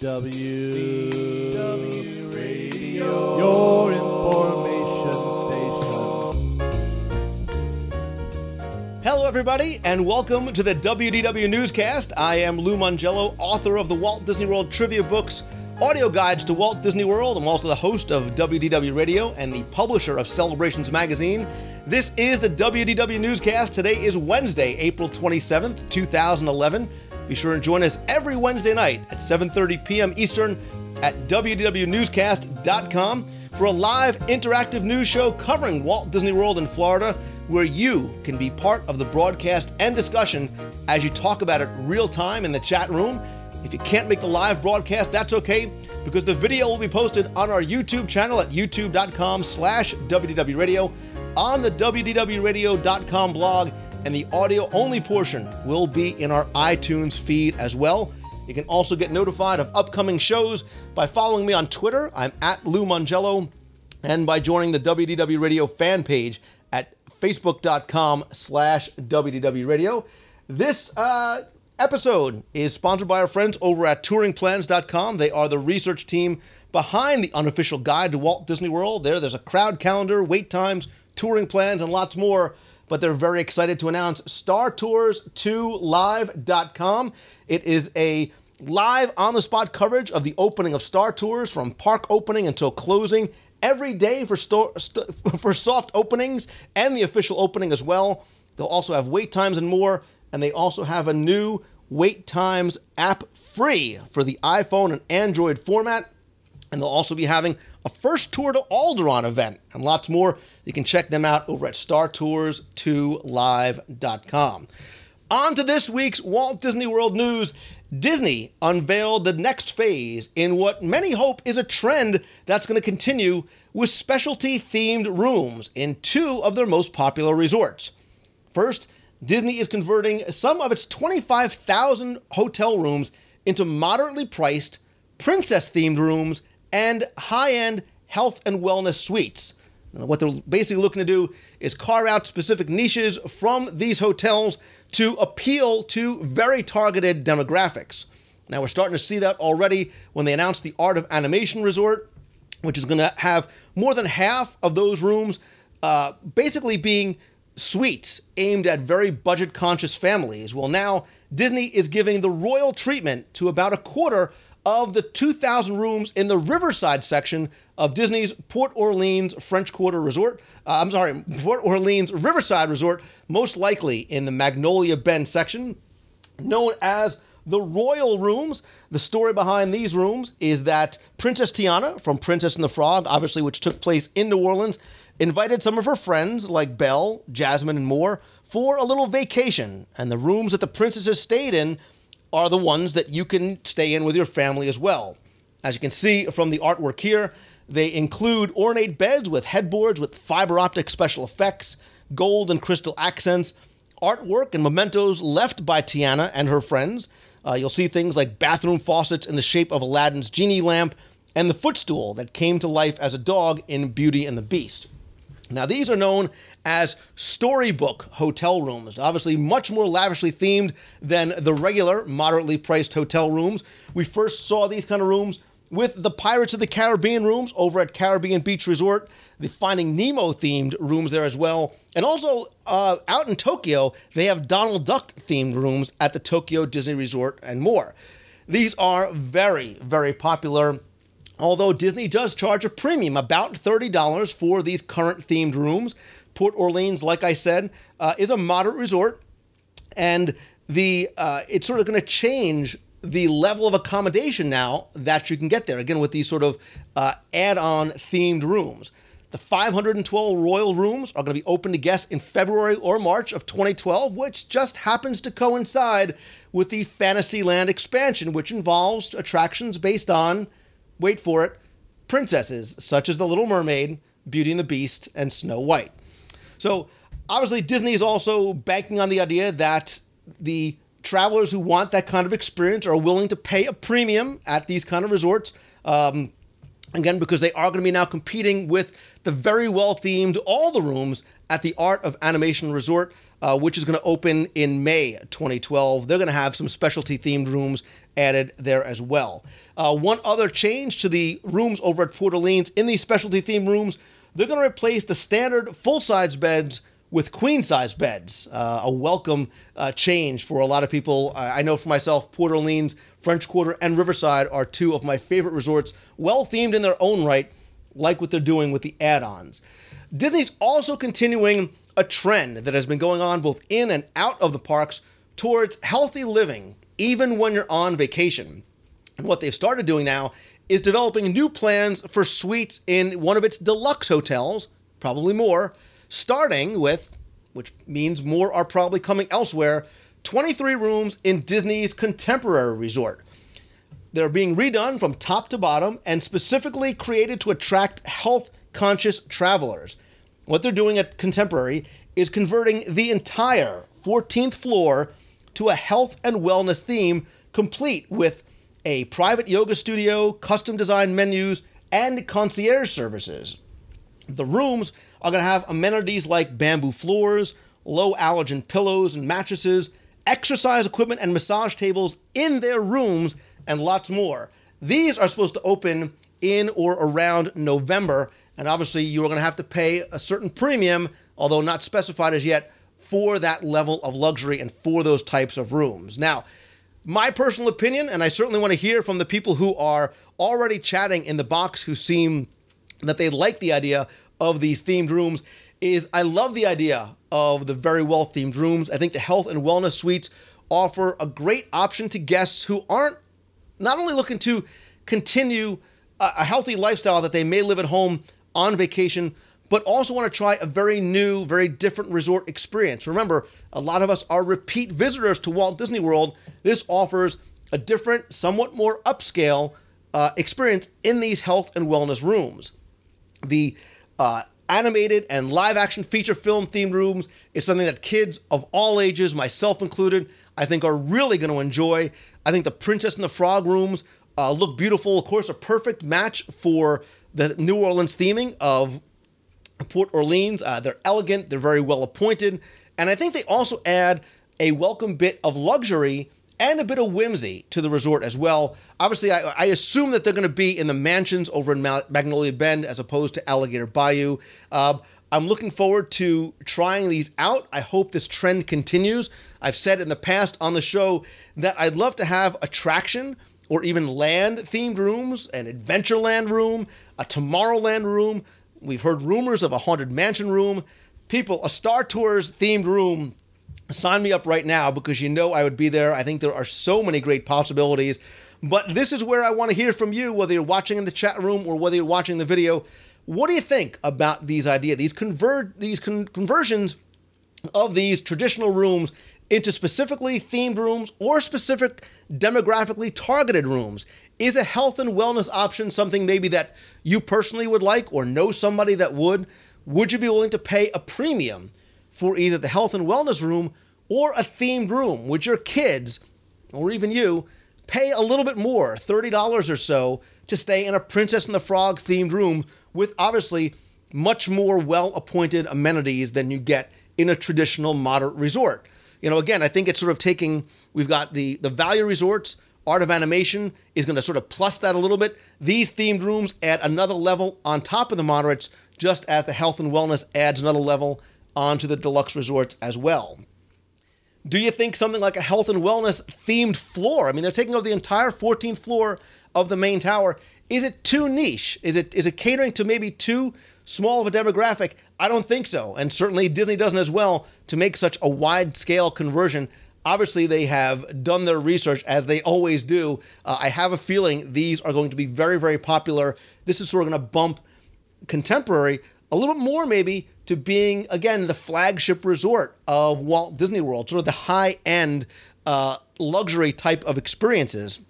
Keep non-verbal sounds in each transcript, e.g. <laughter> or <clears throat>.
W W Radio, your information station. Hello, everybody, and welcome to the WDW Newscast. I am Lou Mongello, author of the Walt Disney World Trivia Books, audio guides to Walt Disney World. I'm also the host of WDW Radio and the publisher of Celebrations Magazine. This is the WDW Newscast. Today is Wednesday, April 27th, 2011. Be sure and join us every Wednesday night at 7:30 p.m. Eastern at wdwnewscast.com for a live interactive news show covering Walt Disney World in Florida where you can be part of the broadcast and discussion as you talk about it real time in the chat room. If you can't make the live broadcast, that's okay because the video will be posted on our YouTube channel at youtube.com slash wdwradio, on the wdwradio.com blog, and the audio only portion will be in our iTunes feed as well. You can also get notified of upcoming shows by following me on Twitter. I'm at Lou Mongello, and by joining the WDW Radio fan page at facebook.com slash WDW Radio. This uh, episode is sponsored by our friends over at touringplans.com. They are the research team behind the unofficial guide to Walt Disney World. There, there's a crowd calendar, wait times, touring plans, and lots more but they're very excited to announce Star Tours 2live.com. It is a live on the spot coverage of the opening of Star Tours from park opening until closing every day for sto- st- <laughs> for soft openings and the official opening as well. They'll also have wait times and more, and they also have a new wait times app free for the iPhone and Android format. And they'll also be having a first tour to Alderaan event and lots more. You can check them out over at StarTours2Live.com. On to this week's Walt Disney World news. Disney unveiled the next phase in what many hope is a trend that's going to continue with specialty themed rooms in two of their most popular resorts. First, Disney is converting some of its 25,000 hotel rooms into moderately priced princess themed rooms and high end health and wellness suites. What they're basically looking to do is carve out specific niches from these hotels to appeal to very targeted demographics. Now, we're starting to see that already when they announced the Art of Animation Resort, which is going to have more than half of those rooms uh, basically being suites aimed at very budget conscious families. Well, now Disney is giving the royal treatment to about a quarter of the 2,000 rooms in the Riverside section of Disney's Port Orleans French Quarter Resort. Uh, I'm sorry, Port Orleans Riverside Resort, most likely in the Magnolia Bend section, known as the Royal Rooms. The story behind these rooms is that Princess Tiana from Princess and the Frog, obviously, which took place in New Orleans, invited some of her friends, like Belle, Jasmine, and more, for a little vacation. And the rooms that the princesses stayed in are the ones that you can stay in with your family as well. As you can see from the artwork here, they include ornate beds with headboards with fiber optic special effects, gold and crystal accents, artwork and mementos left by Tiana and her friends. Uh, you'll see things like bathroom faucets in the shape of Aladdin's genie lamp and the footstool that came to life as a dog in Beauty and the Beast. Now, these are known as storybook hotel rooms, obviously much more lavishly themed than the regular, moderately priced hotel rooms. We first saw these kind of rooms with the Pirates of the Caribbean rooms over at Caribbean Beach Resort, the Finding Nemo themed rooms there as well. And also uh, out in Tokyo, they have Donald Duck themed rooms at the Tokyo Disney Resort and more. These are very, very popular. Although Disney does charge a premium, about $30 for these current themed rooms. Port Orleans, like I said, uh, is a moderate resort, and the uh, it's sort of going to change the level of accommodation now that you can get there. Again, with these sort of uh, add-on themed rooms. The 512 royal rooms are going to be open to guests in February or March of 2012, which just happens to coincide with the Fantasyland expansion, which involves attractions based on, wait for it, princesses such as The Little Mermaid, Beauty and the Beast, and Snow White. So obviously, Disney is also banking on the idea that the travelers who want that kind of experience are willing to pay a premium at these kind of resorts. Um, again, because they are going to be now competing with the very well themed all the rooms at the Art of Animation Resort. Uh, which is going to open in May 2012. They're going to have some specialty themed rooms added there as well. Uh, one other change to the rooms over at Port Orleans in these specialty themed rooms, they're going to replace the standard full size beds with queen size beds. Uh, a welcome uh, change for a lot of people. I know for myself, Port Orleans, French Quarter, and Riverside are two of my favorite resorts, well themed in their own right, like what they're doing with the add ons. Disney's also continuing a trend that has been going on both in and out of the parks towards healthy living, even when you're on vacation. And what they've started doing now is developing new plans for suites in one of its deluxe hotels, probably more starting with, which means more are probably coming elsewhere, 23 rooms in Disney's Contemporary Resort. They're being redone from top to bottom and specifically created to attract health conscious travelers. What they're doing at Contemporary is converting the entire 14th floor to a health and wellness theme, complete with a private yoga studio, custom designed menus, and concierge services. The rooms are going to have amenities like bamboo floors, low allergen pillows and mattresses, exercise equipment and massage tables in their rooms, and lots more. These are supposed to open in or around November, and obviously you are going to have to pay a certain premium, although not specified as yet, for that level of luxury and for those types of rooms. Now, my personal opinion, and I certainly want to hear from the people who are already chatting in the box who seem that they like the idea of these themed rooms is I love the idea of the very well themed rooms. I think the health and wellness suites offer a great option to guests who aren't not only looking to continue a, a healthy lifestyle that they may live at home on vacation, but also want to try a very new, very different resort experience. Remember, a lot of us are repeat visitors to Walt Disney World. This offers a different, somewhat more upscale uh, experience in these health and wellness rooms. The uh, animated and live action feature film themed rooms is something that kids of all ages, myself included, I think are really going to enjoy. I think the Princess and the Frog rooms uh, look beautiful. Of course, a perfect match for the New Orleans theming of Port Orleans. Uh, they're elegant, they're very well appointed, and I think they also add a welcome bit of luxury and a bit of whimsy to the resort as well. Obviously, I, I assume that they're going to be in the mansions over in Magnolia Bend as opposed to Alligator Bayou. Uh, I'm looking forward to trying these out. I hope this trend continues. I've said in the past on the show that I'd love to have attraction or even land themed rooms, an Adventureland room, a Tomorrowland room. We've heard rumors of a Haunted Mansion room. People, a Star Tours themed room sign me up right now because you know I would be there. I think there are so many great possibilities. But this is where I want to hear from you, whether you're watching in the chat room or whether you're watching the video. What do you think about these ideas, these convert, these con- conversions of these traditional rooms into specifically themed rooms or specific demographically targeted rooms? Is a health and wellness option something maybe that you personally would like or know somebody that would? Would you be willing to pay a premium for either the health and wellness room or a themed room. Would your kids, or even you, pay a little bit more, $30 or so, to stay in a Princess and the Frog themed room with obviously much more well appointed amenities than you get in a traditional moderate resort? You know, again, I think it's sort of taking, we've got the, the value resorts. Art of Animation is going to sort of plus that a little bit. These themed rooms add another level on top of the moderates, just as the health and wellness adds another level onto the deluxe resorts as well. Do you think something like a health and wellness themed floor? I mean, they're taking over the entire 14th floor of the main tower. Is it too niche? Is it is it catering to maybe too small of a demographic? I don't think so. And certainly Disney doesn't as well to make such a wide scale conversion. Obviously, they have done their research as they always do. Uh, I have a feeling these are going to be very, very popular. This is sort of going to bump contemporary a little bit more, maybe, to being, again, the flagship resort of Walt Disney World, sort of the high end uh, luxury type of experiences.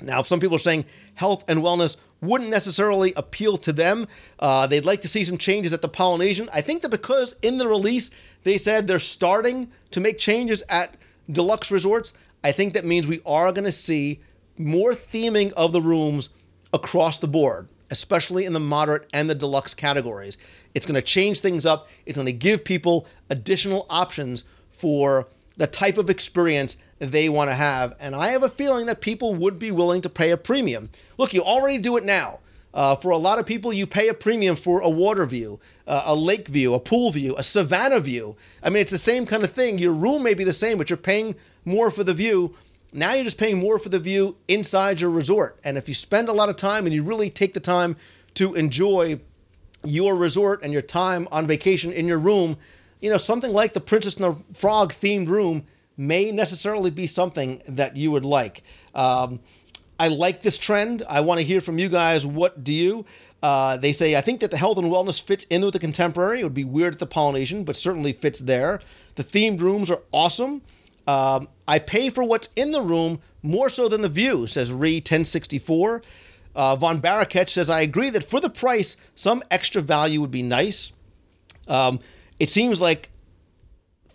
Now, some people are saying health and wellness wouldn't necessarily appeal to them. Uh, they'd like to see some changes at the Polynesian. I think that because in the release they said they're starting to make changes at deluxe resorts, I think that means we are going to see more theming of the rooms across the board especially in the moderate and the deluxe categories. It's going to change things up. It's going to give people additional options for the type of experience they want to have. And I have a feeling that people would be willing to pay a premium. Look, you already do it now. Uh, for a lot of people, you pay a premium for a water view, uh, a lake view, a pool view, a savanna view. I mean, it's the same kind of thing. Your room may be the same, but you're paying more for the view. Now you're just paying more for the view inside your resort. And if you spend a lot of time and you really take the time to enjoy your resort and your time on vacation in your room, you know, something like the Princess and the Frog themed room may necessarily be something that you would like. Um, I like this trend. I want to hear from you guys. What do you? Uh, they say, I think that the health and wellness fits in with the contemporary. It would be weird at the Polynesian, but certainly fits there. The themed rooms are awesome. Um, I pay for what's in the room more so than the view, says Re 1064. Uh, Von Barakech says, I agree that for the price, some extra value would be nice. Um, it seems like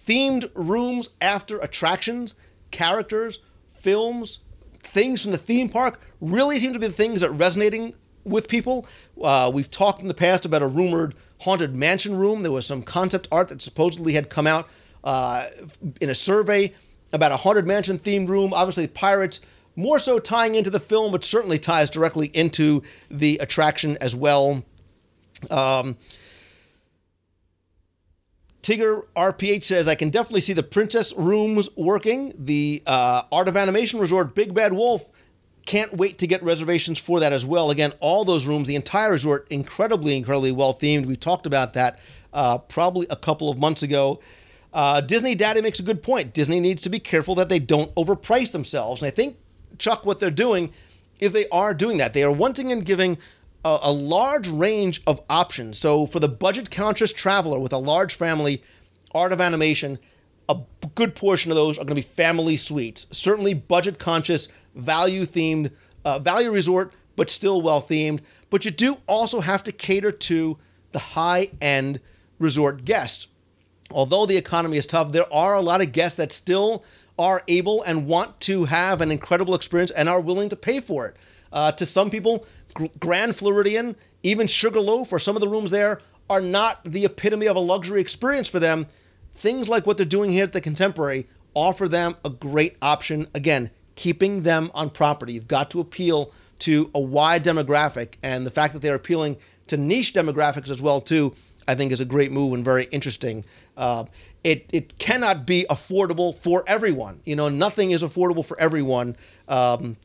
themed rooms after attractions, characters, films, things from the theme park really seem to be the things that are resonating with people. Uh, we've talked in the past about a rumored haunted mansion room. There was some concept art that supposedly had come out uh, in a survey about a haunted mansion themed room. Obviously, pirates more so tying into the film, but certainly ties directly into the attraction as well. Um, Tigger RPH says, I can definitely see the princess rooms working. The uh, Art of Animation Resort, Big Bad Wolf, can't wait to get reservations for that as well. Again, all those rooms, the entire resort, incredibly, incredibly well themed. We talked about that uh, probably a couple of months ago. Uh, Disney Daddy makes a good point. Disney needs to be careful that they don't overprice themselves. And I think, Chuck, what they're doing is they are doing that. They are wanting and giving a, a large range of options. So for the budget conscious traveler with a large family, Art of Animation, a good portion of those are going to be family suites. Certainly budget conscious, value themed, uh, value resort, but still well themed. But you do also have to cater to the high end resort guests. Although the economy is tough, there are a lot of guests that still are able and want to have an incredible experience and are willing to pay for it. Uh, to some people, Grand Floridian, even Sugarloaf, or some of the rooms there are not the epitome of a luxury experience for them. Things like what they're doing here at the Contemporary offer them a great option. Again, keeping them on property. You've got to appeal to a wide demographic, and the fact that they're appealing to niche demographics as well too, I think is a great move and very interesting. Uh, it it cannot be affordable for everyone. You know, nothing is affordable for everyone. Um,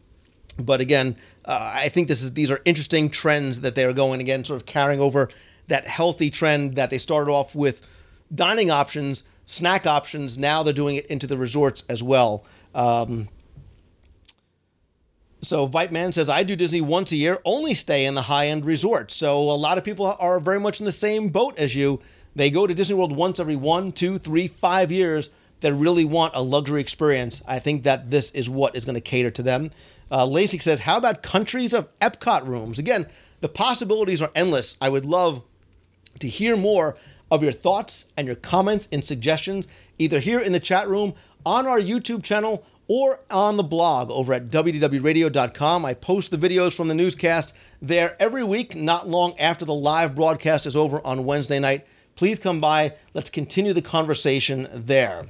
but again, uh, I think this is these are interesting trends that they are going again, sort of carrying over that healthy trend that they started off with dining options, snack options. Now they're doing it into the resorts as well. Um, so Viteman says, I do Disney once a year, only stay in the high end resorts. So a lot of people are very much in the same boat as you. They go to Disney World once every one, two, three, five years that really want a luxury experience. I think that this is what is going to cater to them. Uh, LASIK says, How about countries of Epcot rooms? Again, the possibilities are endless. I would love to hear more of your thoughts and your comments and suggestions, either here in the chat room, on our YouTube channel, or on the blog over at WDWRadio.com. I post the videos from the newscast there every week, not long after the live broadcast is over on Wednesday night. Please come by. Let's continue the conversation there.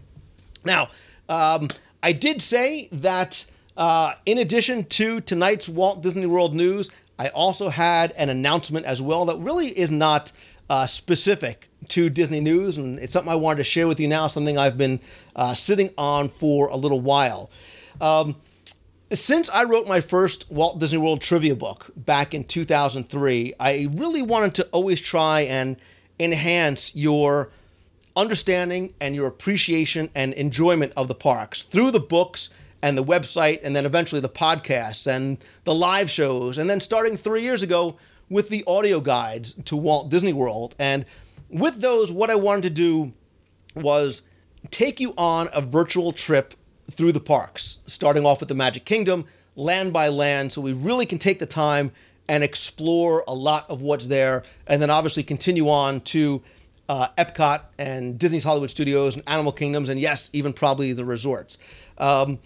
Now, um, I did say that uh, in addition to tonight's Walt Disney World news, I also had an announcement as well that really is not uh, specific to Disney news, and it's something I wanted to share with you now, something I've been uh, sitting on for a little while. Um, since I wrote my first Walt Disney World trivia book back in 2003, I really wanted to always try and enhance your understanding and your appreciation and enjoyment of the parks through the books and the website, and then eventually the podcasts and the live shows, and then starting three years ago with the audio guides to Walt Disney World. And with those, what I wanted to do was take you on a virtual trip through the parks, starting off with the Magic Kingdom, land by land, so we really can take the time and explore a lot of what's there, and then obviously continue on to uh, Epcot and Disney's Hollywood Studios and Animal Kingdoms, and yes, even probably the resorts. Um,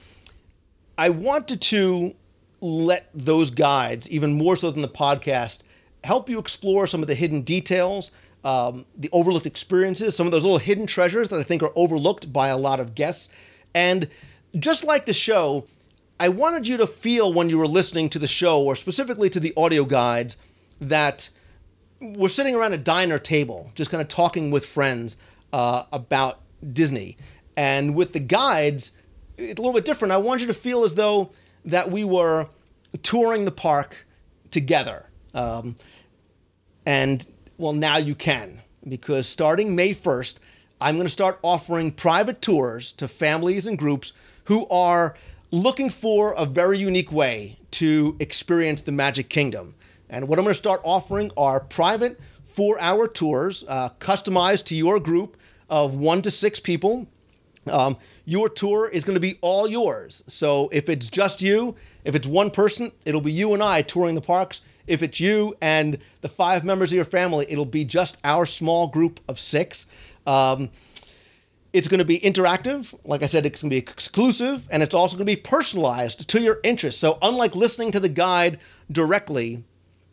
I wanted to let those guides, even more so than the podcast, help you explore some of the hidden details, um, the overlooked experiences, some of those little hidden treasures that I think are overlooked by a lot of guests. And just like the show, I wanted you to feel when you were listening to the show, or specifically to the audio guides, that we're sitting around a diner table, just kind of talking with friends uh, about Disney. And with the guides, it's a little bit different. I want you to feel as though that we were touring the park together. Um, and well, now you can, because starting May 1st, I'm going to start offering private tours to families and groups who are looking for a very unique way to experience the Magic Kingdom. And what I'm going to start offering are private four hour tours uh, customized to your group of one to six people. Um, your tour is going to be all yours. So if it's just you, if it's one person, it'll be you and I touring the parks. If it's you and the five members of your family, it'll be just our small group of six. Um, it's going to be interactive. Like I said, it's going to be exclusive and it's also going to be personalized to your interests. So, unlike listening to the guide directly,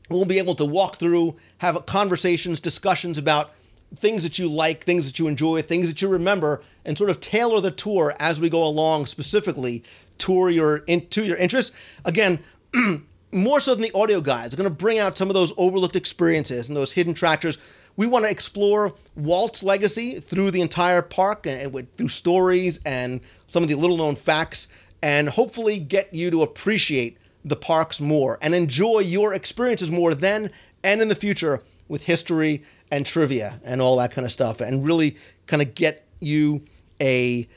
we'll be able to walk through, have conversations, discussions about things that you like, things that you enjoy, things that you remember, and sort of tailor the tour as we go along specifically tour your in, to your interests. Again, <clears throat> more so than the audio guides, going to bring out some of those overlooked experiences and those hidden tractors. We want to explore Walt's legacy through the entire park and with, through stories and some of the little known facts, and hopefully get you to appreciate the parks more and enjoy your experiences more then and in the future with history and trivia and all that kind of stuff, and really kind of get you a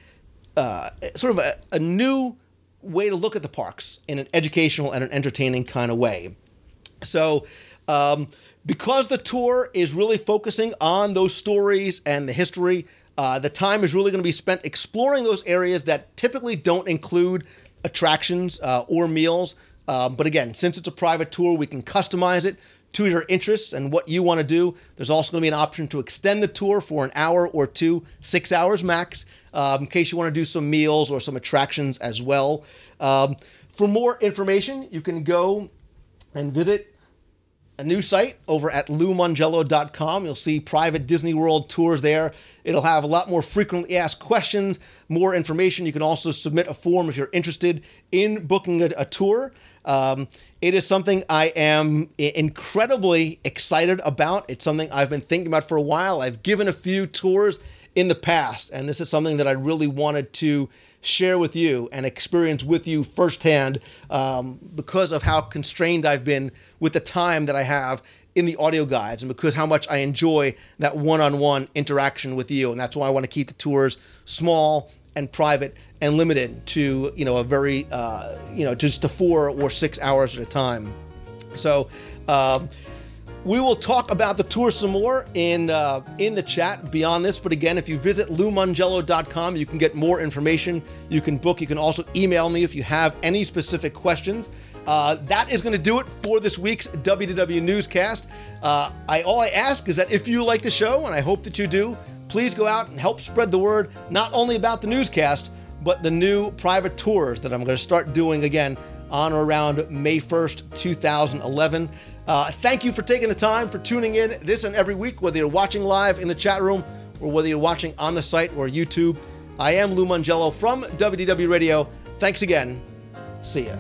uh, sort of a, a new way to look at the parks in an educational and an entertaining kind of way. So, um, because the tour is really focusing on those stories and the history, uh, the time is really going to be spent exploring those areas that typically don't include attractions uh, or meals. Um, but again, since it's a private tour, we can customize it to your interests and what you want to do. There's also going to be an option to extend the tour for an hour or two, six hours max, um, in case you want to do some meals or some attractions as well. Um, for more information, you can go and visit a new site over at loumongello.com. You'll see private Disney World tours there. It'll have a lot more frequently asked questions, more information. You can also submit a form if you're interested in booking a, a tour. Um, it is something I am incredibly excited about. It's something I've been thinking about for a while. I've given a few tours in the past, and this is something that I really wanted to share with you and experience with you firsthand um, because of how constrained I've been with the time that I have in the audio guides and because how much I enjoy that one-on-one interaction with you and that's why I want to keep the tours small and private and limited to you know a very uh, you know just to four or six hours at a time so um, we will talk about the tour some more in uh, in the chat beyond this. But again, if you visit loumongello.com, you can get more information. You can book. You can also email me if you have any specific questions. Uh, that is going to do it for this week's WDW newscast. Uh, I all I ask is that if you like the show, and I hope that you do, please go out and help spread the word not only about the newscast, but the new private tours that I'm going to start doing again on or around May 1st, 2011. Uh, thank you for taking the time for tuning in this and every week, whether you're watching live in the chat room or whether you're watching on the site or YouTube. I am Lou Mongello from WDW Radio. Thanks again. See ya.